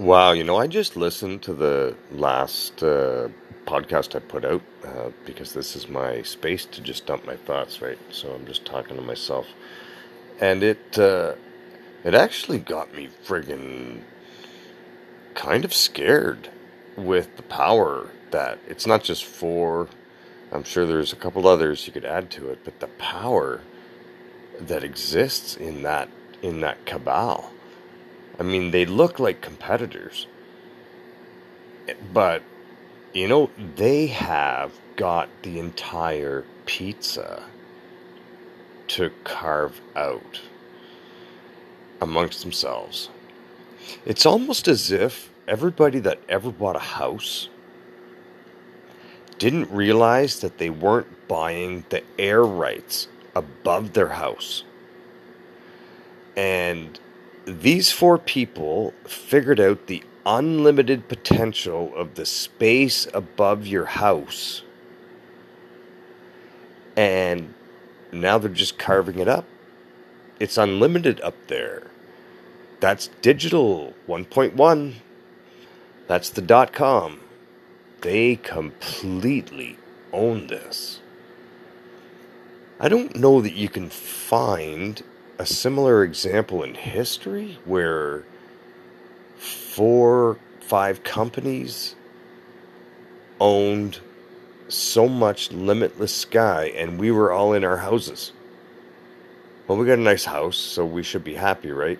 Wow, you know, I just listened to the last uh, podcast I put out uh, because this is my space to just dump my thoughts, right? So I'm just talking to myself, and it uh, it actually got me friggin' kind of scared with the power that it's not just for. I'm sure there's a couple others you could add to it, but the power that exists in that in that cabal I mean, they look like competitors. But, you know, they have got the entire pizza to carve out amongst themselves. It's almost as if everybody that ever bought a house didn't realize that they weren't buying the air rights above their house. And these four people figured out the unlimited potential of the space above your house. And now they're just carving it up. It's unlimited up there. That's digital 1.1. That's the dot com. They completely own this. I don't know that you can find a similar example in history where four, five companies owned so much limitless sky and we were all in our houses. Well, we got a nice house, so we should be happy, right?